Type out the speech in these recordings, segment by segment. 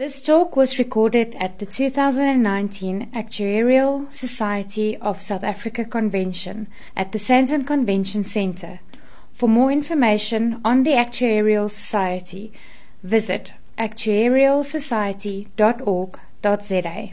This talk was recorded at the 2019 Actuarial Society of South Africa Convention at the Sandton Convention Centre. For more information on the Actuarial Society, visit actuarialsociety.org.za.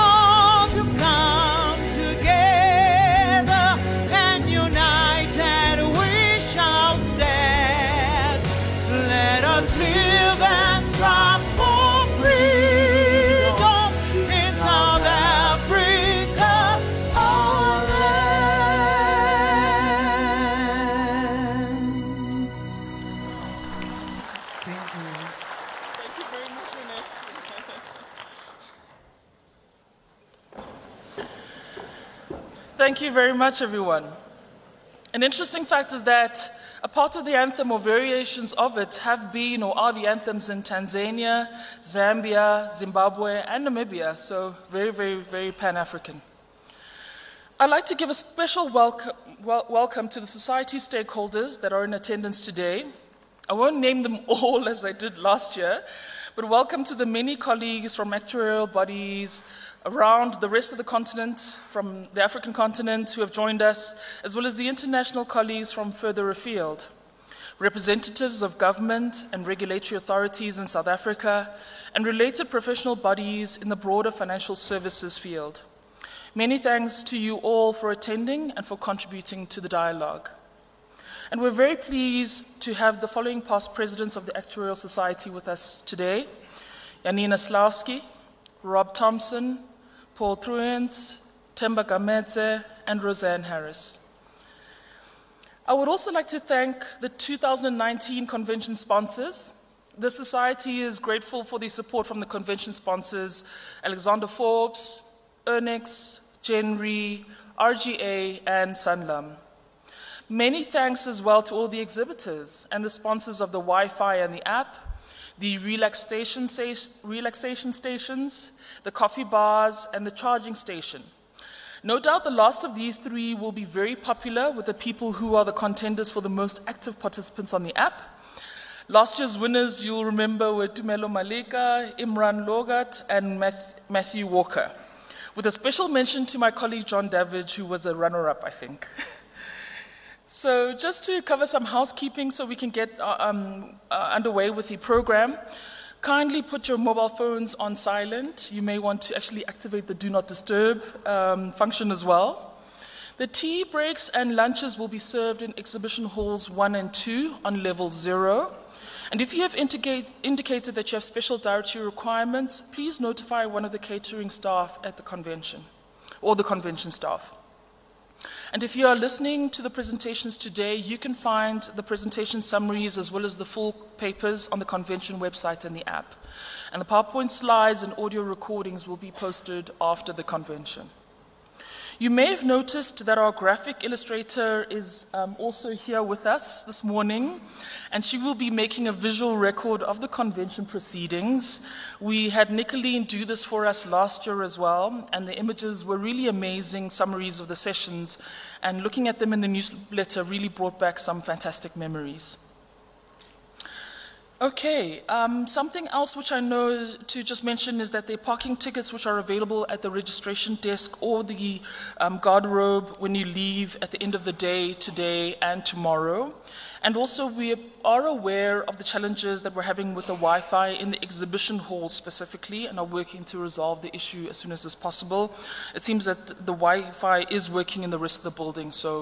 Thank you very much, everyone. An interesting fact is that a part of the anthem or variations of it have been or are the anthems in Tanzania, Zambia, Zimbabwe, and Namibia, so very, very, very pan African. I'd like to give a special welcome, wel welcome to the society stakeholders that are in attendance today. I won't name them all as I did last year, but welcome to the many colleagues from actuarial bodies, around the rest of the continent, from the African continent who have joined us, as well as the international colleagues from further afield, representatives of government and regulatory authorities in South Africa, and related professional bodies in the broader financial services field. Many thanks to you all for attending and for contributing to the dialogue. And we're very pleased to have the following past presidents of the Actuarial Society with us today Janina Slawski, Rob Thompson, Paul Truyens, Themba Gamedze, and Roseanne Harris. I would also like to thank the 2019 convention sponsors. The Society is grateful for the support from the convention sponsors Alexander Forbes, Ernix, Gen Re, RGA, and Sanlam. Many thanks as well to all the exhibitors and the sponsors of the Wi Fi and the app, the relaxation, relaxation stations, the coffee bars, and the charging station. No doubt the last of these three will be very popular with the people who are the contenders for the most active participants on the app. Last year's winners, you'll remember, were Tumelo Malika, Imran Logat, and Matthew Walker, with a special mention to my colleague John Davidge, who was a runner up, I think. so, just to cover some housekeeping so we can get uh, um, uh, underway with the program, Kindly put your mobile phones on silent. You may want to actually activate the do not disturb um, function as well. The tea breaks and lunches will be served in exhibition halls 1 and 2 on level 0. And if you have indicate, indicated that you have special dietary requirements, please notify one of the catering staff at the convention or the convention staff. And if you are listening to the presentations today, you can find the presentation summaries as well as the full papers on the convention website and the app. And the PowerPoint slides and audio recordings will be posted after the convention. You may have noticed that our graphic illustrator is um, also here with us this morning, and she will be making a visual record of the convention proceedings. We had Nicolene do this for us last year as well, and the images were really amazing summaries of the sessions, and looking at them in the newsletter really brought back some fantastic memories. Okay, um, something else which I know to just mention is that there are parking tickets which are available at the registration desk or the um, garderobe when you leave at the end of the day today and tomorrow. And also, we are aware of the challenges that we're having with the Wi Fi in the exhibition hall specifically and are working to resolve the issue as soon as is possible. It seems that the Wi Fi is working in the rest of the building, so